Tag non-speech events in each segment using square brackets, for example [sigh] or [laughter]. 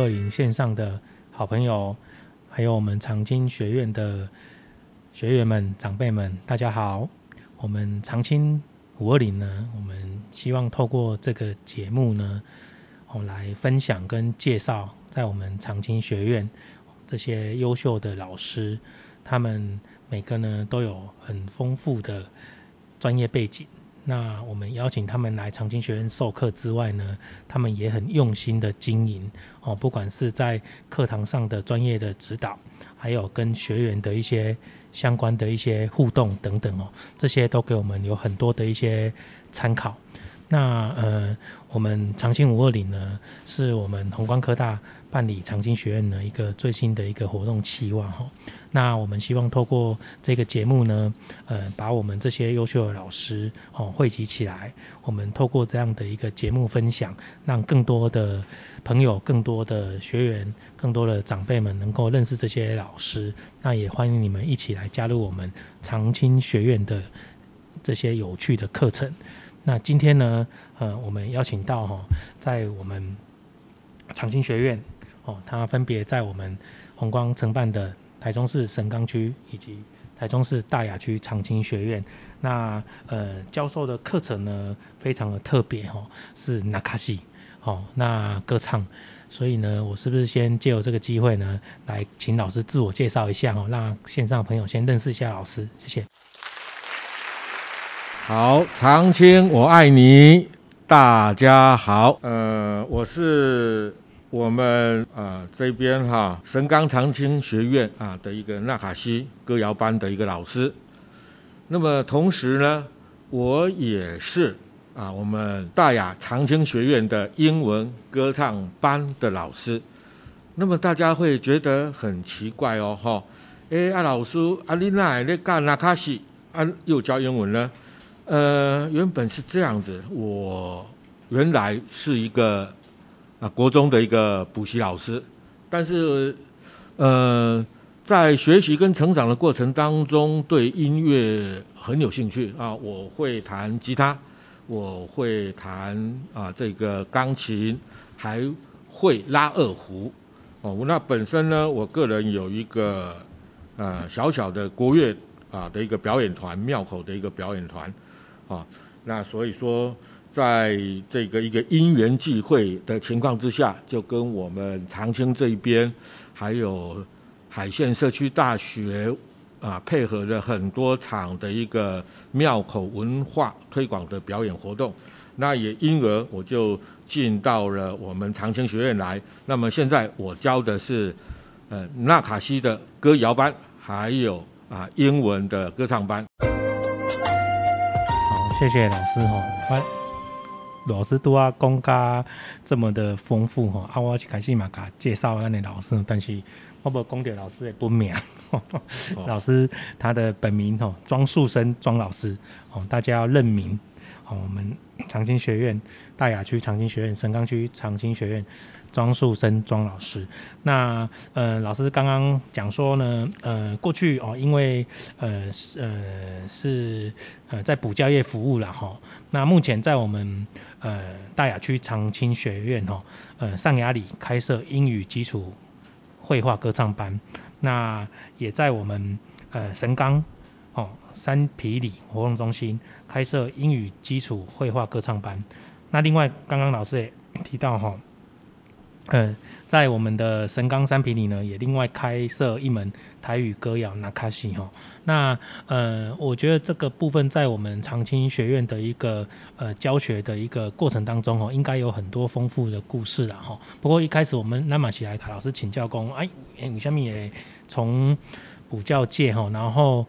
二零线上的好朋友，还有我们长青学院的学员们、长辈们，大家好。我们长青五二零呢，我们希望透过这个节目呢，我来分享跟介绍，在我们长青学院这些优秀的老师，他们每个呢都有很丰富的专业背景。那我们邀请他们来长青学院授课之外呢，他们也很用心的经营哦，不管是在课堂上的专业的指导，还有跟学员的一些相关的一些互动等等哦，这些都给我们有很多的一些参考。那呃，我们长青五二零呢，是我们宏观科大办理长青学院的一个最新的一个活动期望哈。那我们希望透过这个节目呢，呃，把我们这些优秀的老师哦汇集起来，我们透过这样的一个节目分享，让更多的朋友、更多的学员、更多的长辈们能够认识这些老师。那也欢迎你们一起来加入我们长青学院的这些有趣的课程。那今天呢，呃，我们邀请到哈，在我们长青学院哦，他分别在我们红光承办的台中市神冈区以及台中市大雅区长青学院，那呃教授的课程呢，非常的特别哈，是纳卡西哦，那歌唱，所以呢，我是不是先借由这个机会呢，来请老师自我介绍一下哦，让线上朋友先认识一下老师，谢谢。好，长青我爱你，大家好，呃，我是我们啊这边哈神冈长青学院啊的一个纳卡西歌谣班的一个老师，那么同时呢，我也是啊我们大雅长青学院的英文歌唱班的老师，那么大家会觉得很奇怪哦哈，哎啊老师啊你哪在教纳卡西？啊又教英文呢？呃，原本是这样子，我原来是一个啊国中的一个补习老师，但是呃在学习跟成长的过程当中，对音乐很有兴趣啊，我会弹吉他，我会弹啊这个钢琴，还会拉二胡哦。那本身呢，我个人有一个呃小小的国乐啊的一个表演团，庙口的一个表演团。啊，那所以说，在这个一个因缘际会的情况之下，就跟我们长青这一边，还有海线社区大学啊，配合了很多场的一个庙口文化推广的表演活动，那也因而我就进到了我们长青学院来。那么现在我教的是呃纳卡西的歌谣班，还有啊英文的歌唱班。谢谢老师哈，老师都啊讲加这么的丰富哈，啊我一开始嘛甲介绍咱的老师，但是我无讲到老师的本名，[laughs] 老师他的本名吼庄树生庄老师，哦大家要认名。我们长青学院大雅区长青学院神冈区长青学院庄树生庄老师，那呃老师刚刚讲说呢，呃过去哦因为呃呃是呃在补教业服务了哈，那目前在我们呃大雅区长青学院哈，呃上雅里开设英语基础绘画歌唱班，那也在我们呃神冈。哦，三皮里活动中心开设英语基础绘画歌唱班。那另外，刚刚老师也提到哈，嗯，在我们的神冈三皮里呢，也另外开设一门台语歌谣那卡西哈。那呃，我觉得这个部分在我们长青学院的一个呃教学的一个过程当中哦，应该有很多丰富的故事了哈。不过一开始我们那么起来，卡老师请教工，哎，你下面也从补教界哈，然后。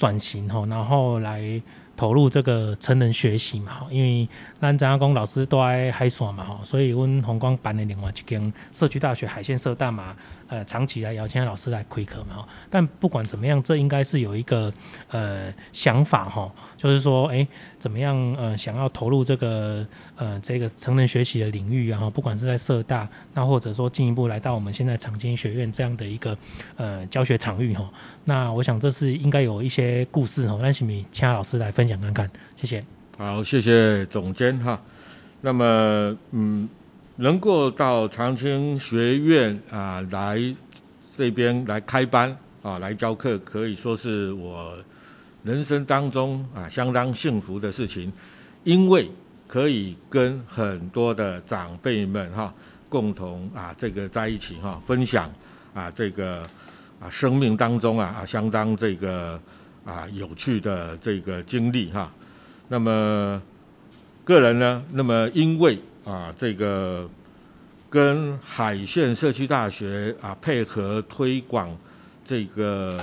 转型吼，然后来投入这个成人学习嘛，因为咱张阿公老师都爱海线嘛吼，所以阮红光办的另外一间社区大学海线社大嘛，呃，长期来邀请老师来开课嘛吼。但不管怎么样，这应该是有一个呃想法吼，就是说，哎，怎么样呃想要投入这个呃这个成人学习的领域啊，不管是在社大，那或者说进一步来到我们现在长青学院这样的一个呃教学场域吼，那我想这是应该有一些。故事哈，那请米恰老师来分享看看，谢谢。好，谢谢总监哈。那么，嗯，能够到长青学院啊来这边来开班啊来教课，可以说是我人生当中啊相当幸福的事情，因为可以跟很多的长辈们哈共同啊这个在一起哈分享啊这个啊生命当中啊啊相当这个啊有趣的这个经历哈。那么个人呢，那么因为啊这个跟海线社区大学啊配合推广这个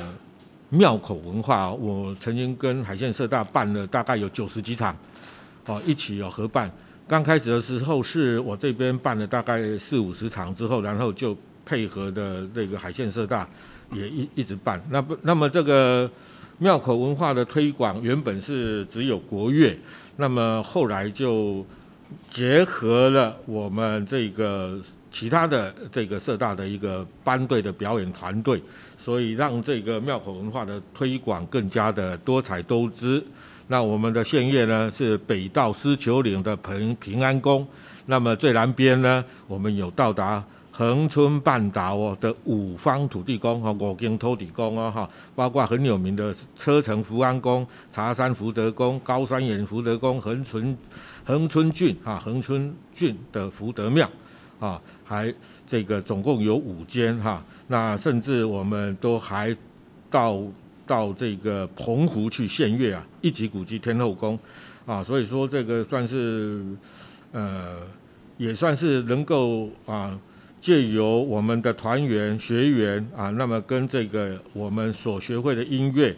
庙口文化，我曾经跟海线社大办了大概有九十几场，哦一起有合办。刚开始的时候是我这边办了大概四五十场之后，然后就配合的这个海线社大也一一直办。那不那么这个庙口文化的推广原本是只有国乐，那么后来就结合了我们这个其他的这个社大的一个班队的表演团队，所以让这个庙口文化的推广更加的多彩多姿。那我们的县乐呢是北到狮球岭的平平安宫，那么最南边呢，我们有到达恒春半岛哦的五方土地公哈，五经土地公哦哈，包括很有名的车城福安宫、茶山福德宫、高山岩福德宫、恒春恒春郡哈恒春郡的福德庙啊，还这个总共有五间哈，那甚至我们都还到。到这个澎湖去献月啊，一级古迹天后宫啊，所以说这个算是呃也算是能够啊借由我们的团员学员啊，那么跟这个我们所学会的音乐，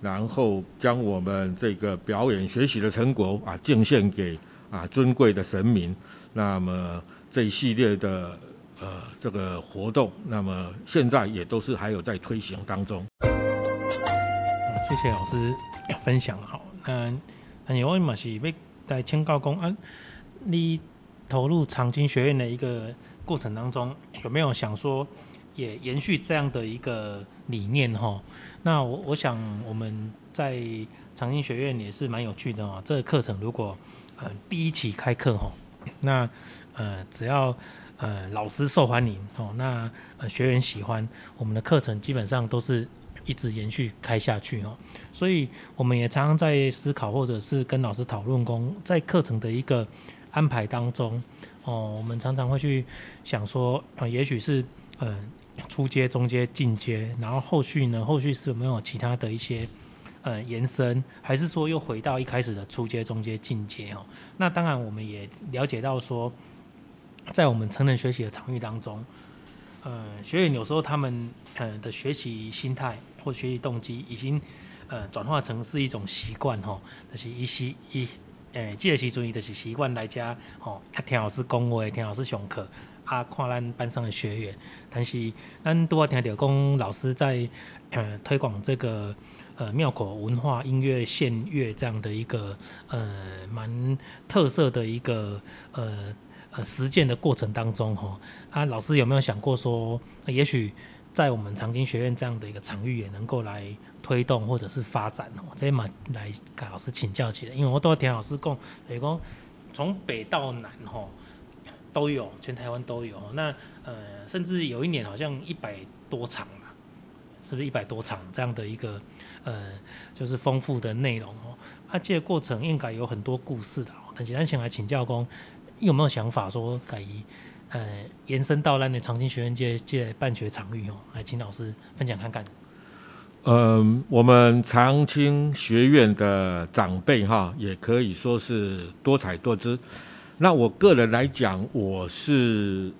然后将我们这个表演学习的成果啊敬献给啊尊贵的神明，那么这一系列的呃这个活动，那么现在也都是还有在推行当中。谢谢老师分享好，嗯，那我嘛是要来请教讲啊，你投入长青学院的一个过程当中，有没有想说也延续这样的一个理念哈？那我我想我们在长青学院也是蛮有趣的哦，这个课程如果呃第一期开课哈，那呃只要呃老师受欢迎哦，那呃学员喜欢，我们的课程基本上都是。一直延续开下去哦，所以我们也常常在思考，或者是跟老师讨论，工在课程的一个安排当中哦，我们常常会去想说，呃，也许是呃初阶、中阶、进阶，然后后续呢，后续是有没有其他的一些呃延伸，还是说又回到一开始的初阶、中阶、进阶哦？那当然我们也了解到说，在我们成人学习的场域当中。呃，学员有时候他们呃的学习心态或学习动机已经呃转化成是一种习惯吼，就是一习一诶，这个时阵伊就是习惯来家吼，听老师讲话，听老师上课，啊看咱班上的学员，但是咱拄啊听到讲老师在呃推广这个呃庙口文化音乐献乐这样的一个呃蛮特色的一个呃。呃，实践的过程当中，哈，啊，老师有没有想过说，也许在我们长青学院这样的一个场域，也能够来推动或者是发展哦？这嘛来跟老师请教起来，因为我都要听老师讲，等于讲从北到南，哈，都有，全台湾都有。那呃，甚至有一年好像一百多场嘛，是不是一百多场这样的一个呃，就是丰富的内容哦？啊，这个过程应该有很多故事的，但是咱先来请教讲。有没有想法说可以呃延伸到咱的长青学院这这办学场域哦？来请老师分享看看。嗯，我们长青学院的长辈哈，也可以说是多彩多姿。那我个人来讲，我是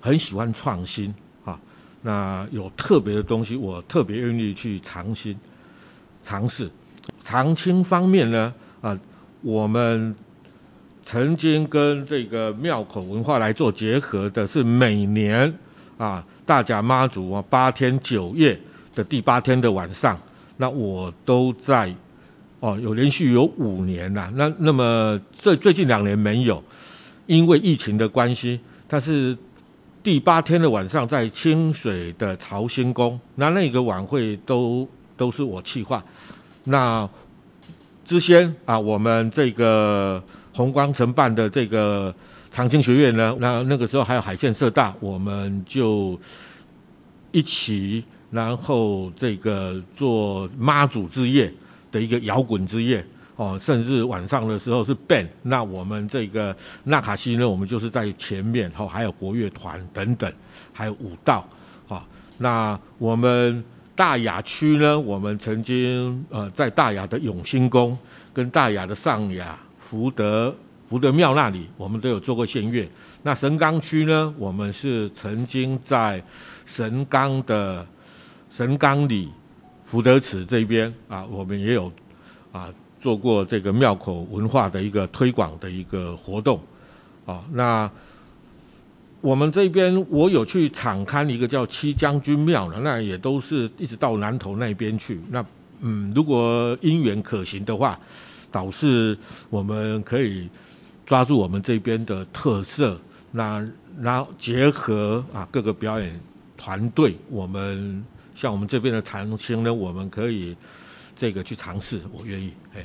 很喜欢创新啊。那有特别的东西，我特别愿意去尝新尝试。长青方面呢，啊，我们。曾经跟这个庙口文化来做结合的是每年啊大甲妈祖啊八天九夜的第八天的晚上，那我都在哦有连续有五年呐，那那么这最近两年没有，因为疫情的关系，但是第八天的晚上在清水的朝兴宫，那那个晚会都都是我企划，那之先啊我们这个。红光承办的这个长青学院呢，那那个时候还有海线社大，我们就一起，然后这个做妈祖之夜的一个摇滚之夜。哦，甚至晚上的时候是 band，那我们这个纳卡西呢，我们就是在前面，哦，还有国乐团等等，还有舞蹈，啊，那我们大雅区呢，我们曾经呃在大雅的永兴宫跟大雅的上雅福德福德庙那里，我们都有做过献乐。那神冈区呢，我们是曾经在神冈的神冈里福德祠这边啊，我们也有啊。做过这个庙口文化的一个推广的一个活动，啊，那我们这边我有去敞开一个叫七将军庙的，那也都是一直到南头那边去。那嗯，如果因缘可行的话，导致我们可以抓住我们这边的特色，那然后结合啊各个表演团队，我们像我们这边的长青呢，我们可以。这个去尝试，我愿意。哎，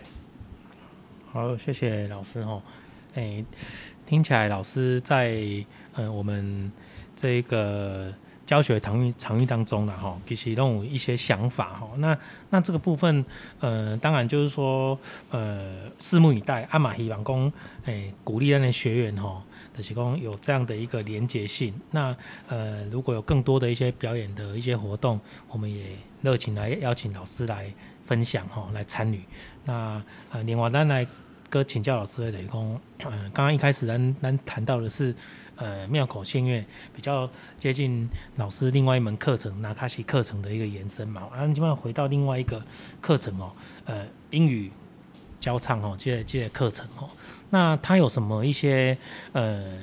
好，谢谢老师哈。哎，听起来老师在呃我们这个教学场域场域当中了哈，其实都有一些想法哈。那那这个部分呃，当然就是说呃，拭目以待。阿玛希望公哎鼓励那些学员哈。的提供有这样的一个连结性，那呃如果有更多的一些表演的一些活动，我们也热情来邀请老师来分享哈，来参与。那呃另外咱来哥请教老师的提供，呃刚刚一开始咱咱谈到的是呃庙口献乐比较接近老师另外一门课程纳卡西课程的一个延伸嘛，啊今晚回到另外一个课程哦，呃英语教唱哦，这这课程哦。那它有什么一些呃，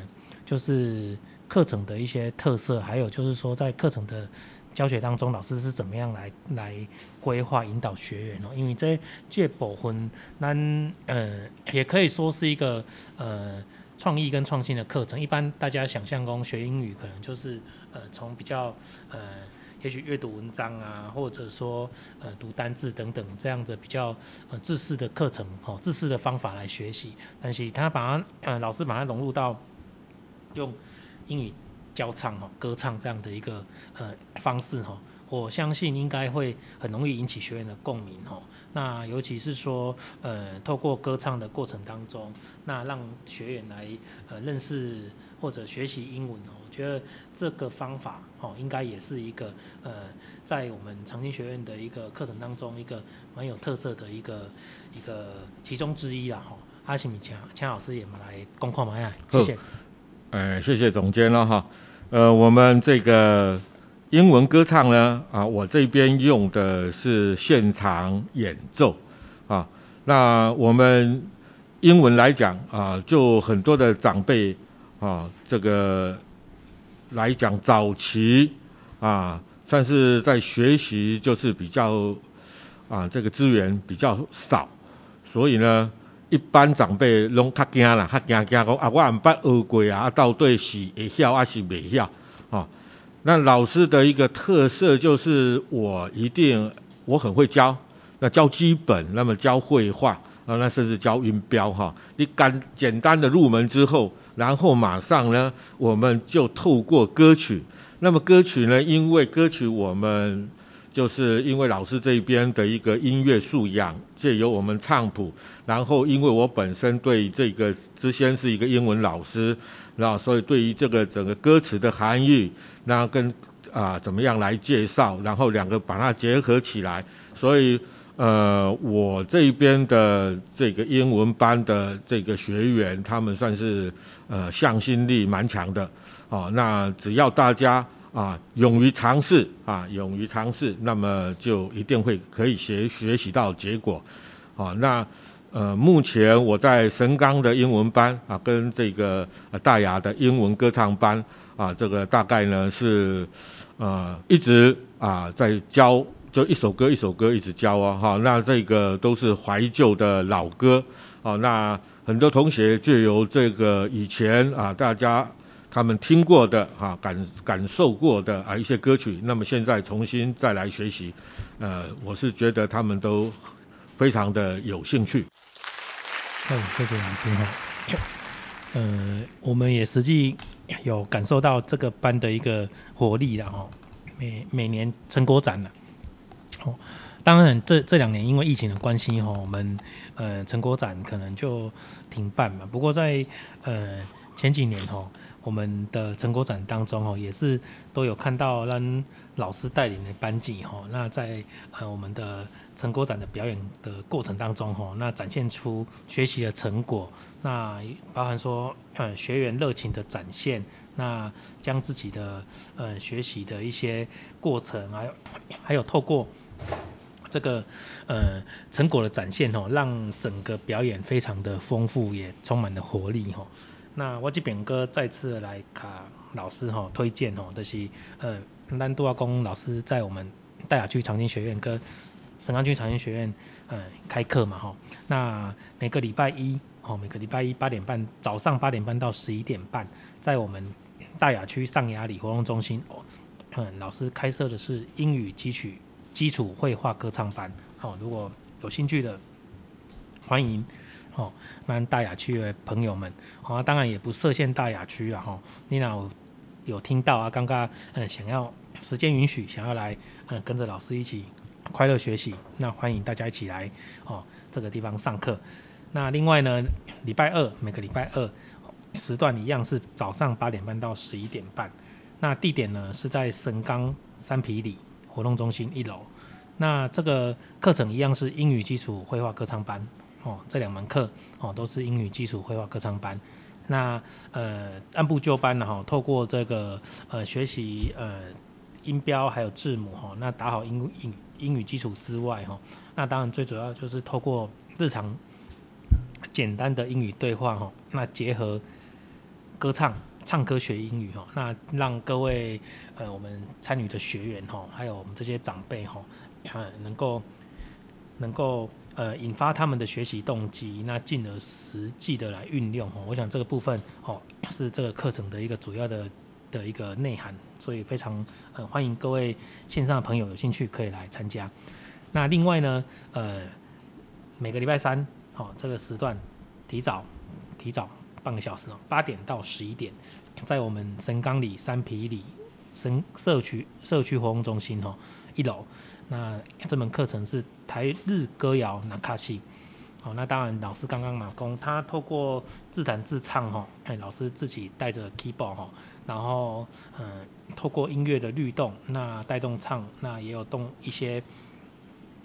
就是课程的一些特色，还有就是说在课程的教学当中，老师是怎么样来来规划引导学员哦？因为这这部分，咱呃也可以说是一个呃创意跟创新的课程。一般大家想象中学英语可能就是呃从比较呃。也许阅读文章啊，或者说呃读单字等等这样的比较呃自式的课程，哈，自式的方法来学习，但是他把它呃老师把它融入到用英语教唱哈歌唱这样的一个呃方式哈。我相信应该会很容易引起学员的共鸣哦。那尤其是说，呃，透过歌唱的过程当中，那让学员来呃认识或者学习英文哦。我觉得这个方法哦，应该也是一个呃，在我们长青学院的一个课程当中一个蛮有特色的一个一个其中之一啦哈。阿信米强强老师也来公况嘛呀，谢谢。呃，谢谢总监了哈。呃，我们这个。英文歌唱呢，啊，我这边用的是现场演奏，啊，那我们英文来讲，啊，就很多的长辈，啊，这个来讲早期，啊，算是在学习就是比较，啊，这个资源比较少，所以呢，一般长辈拢较惊啦，较惊惊讲，啊，我唔捌学过啊，到底是会晓还是未晓，啊。那老师的一个特色就是我一定我很会教，那教基本，那么教绘画啊，那甚至教音标哈。你干简单的入门之后，然后马上呢，我们就透过歌曲，那么歌曲呢，因为歌曲我们就是因为老师这边的一个音乐素养，借由我们唱谱，然后因为我本身对这个之前是一个英文老师。那所以对于这个整个歌词的含义，那跟啊怎么样来介绍，然后两个把它结合起来，所以呃我这边的这个英文班的这个学员，他们算是呃向心力蛮强的，哦那只要大家啊勇于尝试啊勇于尝试，那么就一定会可以学学习到结果，啊那。呃，目前我在神冈的英文班啊，跟这个大雅的英文歌唱班啊，这个大概呢是呃一直啊在教，就一首歌一首歌一直教啊哈。那这个都是怀旧的老歌啊，那很多同学就由这个以前啊大家他们听过的哈感感受过的啊一些歌曲，那么现在重新再来学习，呃，我是觉得他们都非常的有兴趣。嗯，谢谢老师哈。[coughs] 呃，我们也实际有感受到这个班的一个活力了哈。每每年成果展了，哦，当然这这两年因为疫情的关系哈，我们呃成果展可能就停办嘛。不过在呃前几年哈。我们的成果展当中哦，也是都有看到让老师带领的班级哈，那在呃我们的成果展的表演的过程当中哈，那展现出学习的成果，那包含说呃学员热情的展现，那将自己的呃学习的一些过程，还有还有透过这个呃成果的展现哦，让整个表演非常的丰富，也充满了活力哈。那我这边哥再次来卡老师哈推荐哦，就是呃，南都阿公老师在我们大雅区长青学院跟沈安区长青学院呃开课嘛哈。那每个礼拜一哦，每个礼拜一八点半早上八点半到十一点半，在我们大雅区上雅里活动中心哦，嗯，老师开设的是英语基础基础绘画歌唱班哦，如果有兴趣的欢迎。哦，那大雅区的朋友们，哦，当然也不设限大雅区啊，哈，你那有听到啊？刚刚嗯，想要时间允许，想要来嗯跟着老师一起快乐学习，那欢迎大家一起来哦这个地方上课。那另外呢，礼拜二每个礼拜二时段一样是早上八点半到十一点半，那地点呢是在神冈三皮里活动中心一楼。那这个课程一样是英语基础绘画歌唱班。哦，这两门课哦都是英语基础绘画歌唱班。那呃按部就班的哈，透过这个呃学习呃音标还有字母哈，那打好英英英语基础之外哈，那当然最主要就是透过日常简单的英语对话哈，那结合歌唱唱歌学英语哈，那让各位呃我们参与的学员哈，还有我们这些长辈哈，啊能够能够。呃，引发他们的学习动机，那进而实际的来运用哦。我想这个部分哦，是这个课程的一个主要的的一个内涵，所以非常呃欢迎各位线上的朋友有兴趣可以来参加。那另外呢，呃，每个礼拜三哦这个时段提早提早半个小时哦，八点到十一点，在我们神冈里三皮里神社区社区活动中心哦一楼。那这门课程是台日歌谣那卡西，好，那当然老师刚刚马工他透过自弹自唱哈，哎，老师自己带着 keyboard 哈，然后嗯，透过音乐的律动，那带动唱，那也有动一些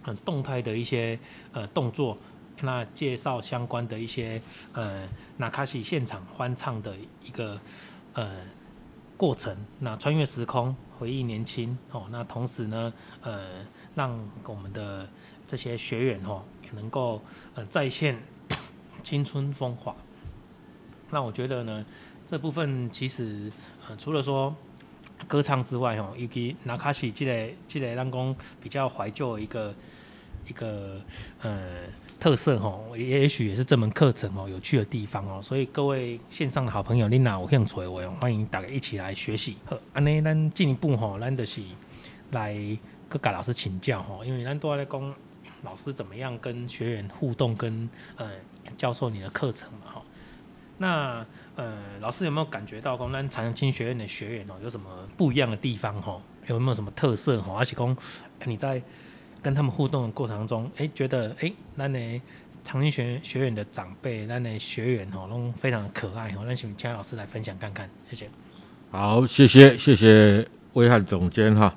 很动态的一些呃动作，那介绍相关的一些呃那卡西现场欢唱的一个呃。过程，那穿越时空，回忆年轻，哦，那同时呢，呃，让我们的这些学员，哦，也能够呃再现 [coughs] 青春风华。那我觉得呢，这部分其实呃除了说歌唱之外，哦，以及拿卡西这个这个让工比较怀旧一个一个呃。特色哈，也许也是这门课程哦有趣的地方哦，所以各位线上的好朋友，你哪有兴趣我欢迎大家一起来学习。好，安尼咱进一步哈，咱就是来跟甲老师请教哈，因为咱都在讲老师怎么样跟学员互动，跟呃教授你的课程嘛哈。那呃老师有没有感觉到讲咱长青学院的学员哦有什么不一样的地方哈？有没有什么特色哈？而且讲你在跟他们互动的过程中，哎，觉得哎，那你长青学学院的长辈，那你学员哦，都非常的可爱哦，那请嘉老师来分享看看，谢谢。好，谢谢谢谢威汉总监哈，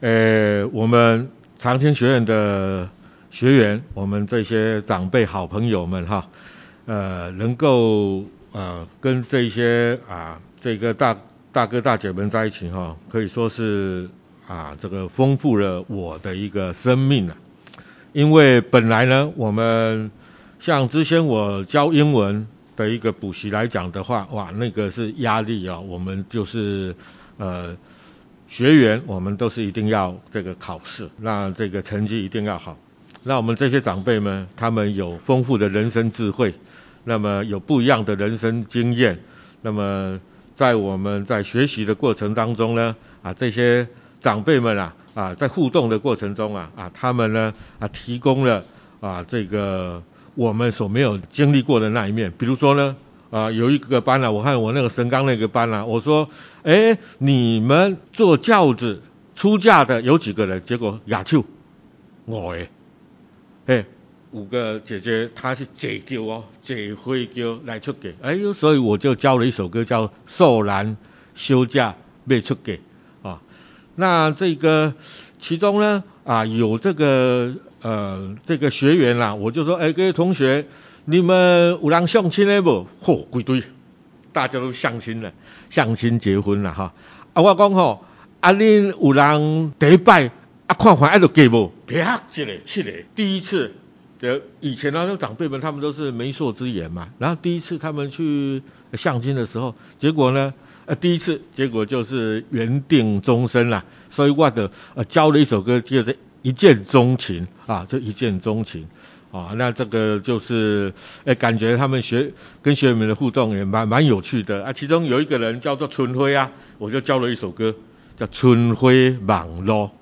呃，我们长青学院的学员，我们这些长辈好朋友们哈，呃，能够呃跟这些啊这个大大哥大姐们在一起哈，可以说是。啊，这个丰富了我的一个生命啊。因为本来呢，我们像之前我教英文的一个补习来讲的话，哇，那个是压力啊。我们就是呃学员，我们都是一定要这个考试，那这个成绩一定要好。那我们这些长辈们，他们有丰富的人生智慧，那么有不一样的人生经验，那么在我们在学习的过程当中呢，啊这些。长辈们啊啊，在互动的过程中啊啊，他们呢啊提供了啊这个我们所没有经历过的那一面。比如说呢，啊，有一个班啊，我看我那个神冈那个班啊，我说，哎，你们坐轿子出嫁的有几个人？结果亚秋，我哎，哎。五个姐姐，她是姐舅哦，姐会叫来出嫁，哎呦，所以我就教了一首歌叫《寿兰休假未出嫁》。那这个其中呢啊有这个呃这个学员啦，我就说哎各位同学，你们有人相亲了不？嚯，归堆，大家都相亲了，相亲结婚了哈。啊我讲吼，啊恁有人第一拜啊看看爱就嫁无？啪一个，七个，第一次。这以前呢，那长辈们他们都是媒妁之言嘛。然后第一次他们去相亲的时候，结果呢，呃，第一次结果就是缘定终身了。所以我的呃教了一首歌，叫做一见钟情啊，就一见钟情啊。那这个就是呃感觉他们学跟学员们的互动也蛮蛮有趣的啊。其中有一个人叫做春晖啊，我就教了一首歌叫《春晖网络》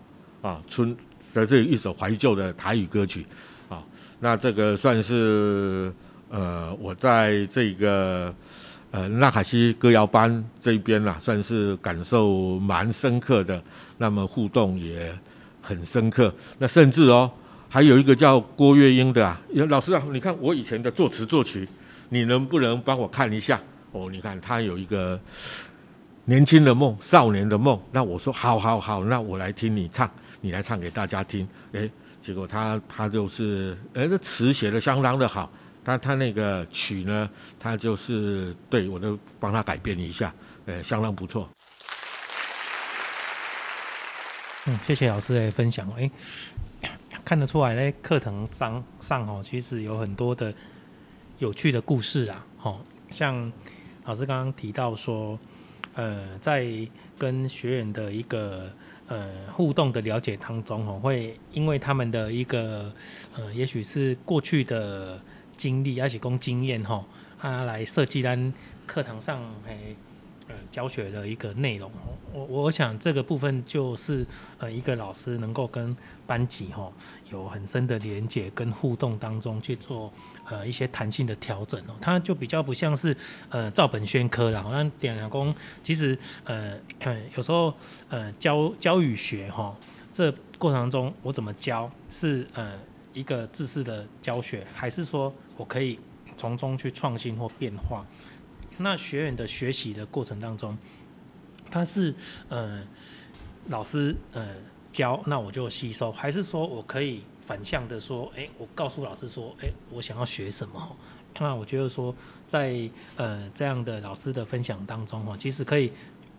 啊，春这是一首怀旧的台语歌曲。那这个算是呃我在这个呃纳卡西歌谣班这边啦，算是感受蛮深刻的，那么互动也很深刻。那甚至哦，还有一个叫郭月英的啊，老师啊，你看我以前的作词作曲，你能不能帮我看一下？哦，你看他有一个年轻的梦，少年的梦。那我说好好好，那我来听你唱，你来唱给大家听，哎。结果他他就是，呃，这词写的相当的好，他他那个曲呢，他就是对我都帮他改编一下，呃，相当不错。嗯，谢谢老师的分享，哎，看得出来呢，课堂上上哦，其实有很多的有趣的故事啊，哦，像老师刚刚提到说，呃，在跟学员的一个。呃，互动的了解当中，哦，会因为他们的一个，呃，也许是过去的经历，而且供经验，哈，啊，来设计单课堂上，诶。呃，教学的一个内容，我我想这个部分就是呃一个老师能够跟班级哈有很深的连接跟互动当中去做呃一些弹性的调整哦，它就比较不像是呃照本宣科啦，那点两工其实呃有时候呃教教与学哈这过程中我怎么教是呃一个知识的教学，还是说我可以从中去创新或变化？那学员的学习的过程当中，他是呃老师呃教，那我就吸收，还是说我可以反向的说，哎，我告诉老师说，哎，我想要学什么？那我觉得说，在呃这样的老师的分享当中哈，其实可以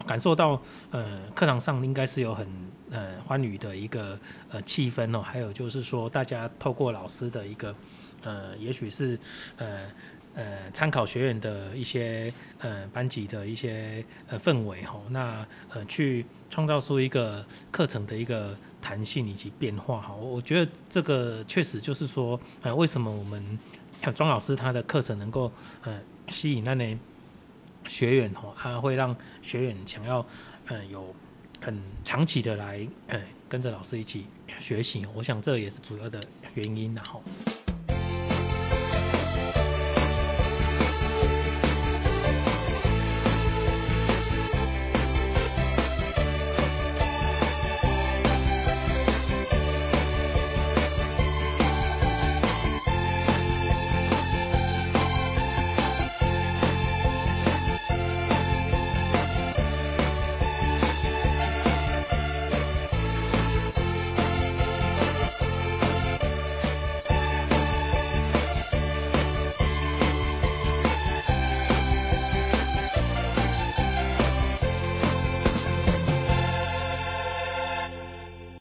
感受到呃课堂上应该是有很呃欢愉的一个呃气氛哦，还有就是说大家透过老师的一个呃，也许是呃。呃，参考学员的一些呃班级的一些呃氛围哈，那呃去创造出一个课程的一个弹性以及变化哈，我觉得这个确实就是说呃为什么我们庄老师他的课程能够呃吸引那类学员哈，他会让学员想要呃有很长期的来呃跟着老师一起学习，我想这也是主要的原因然后。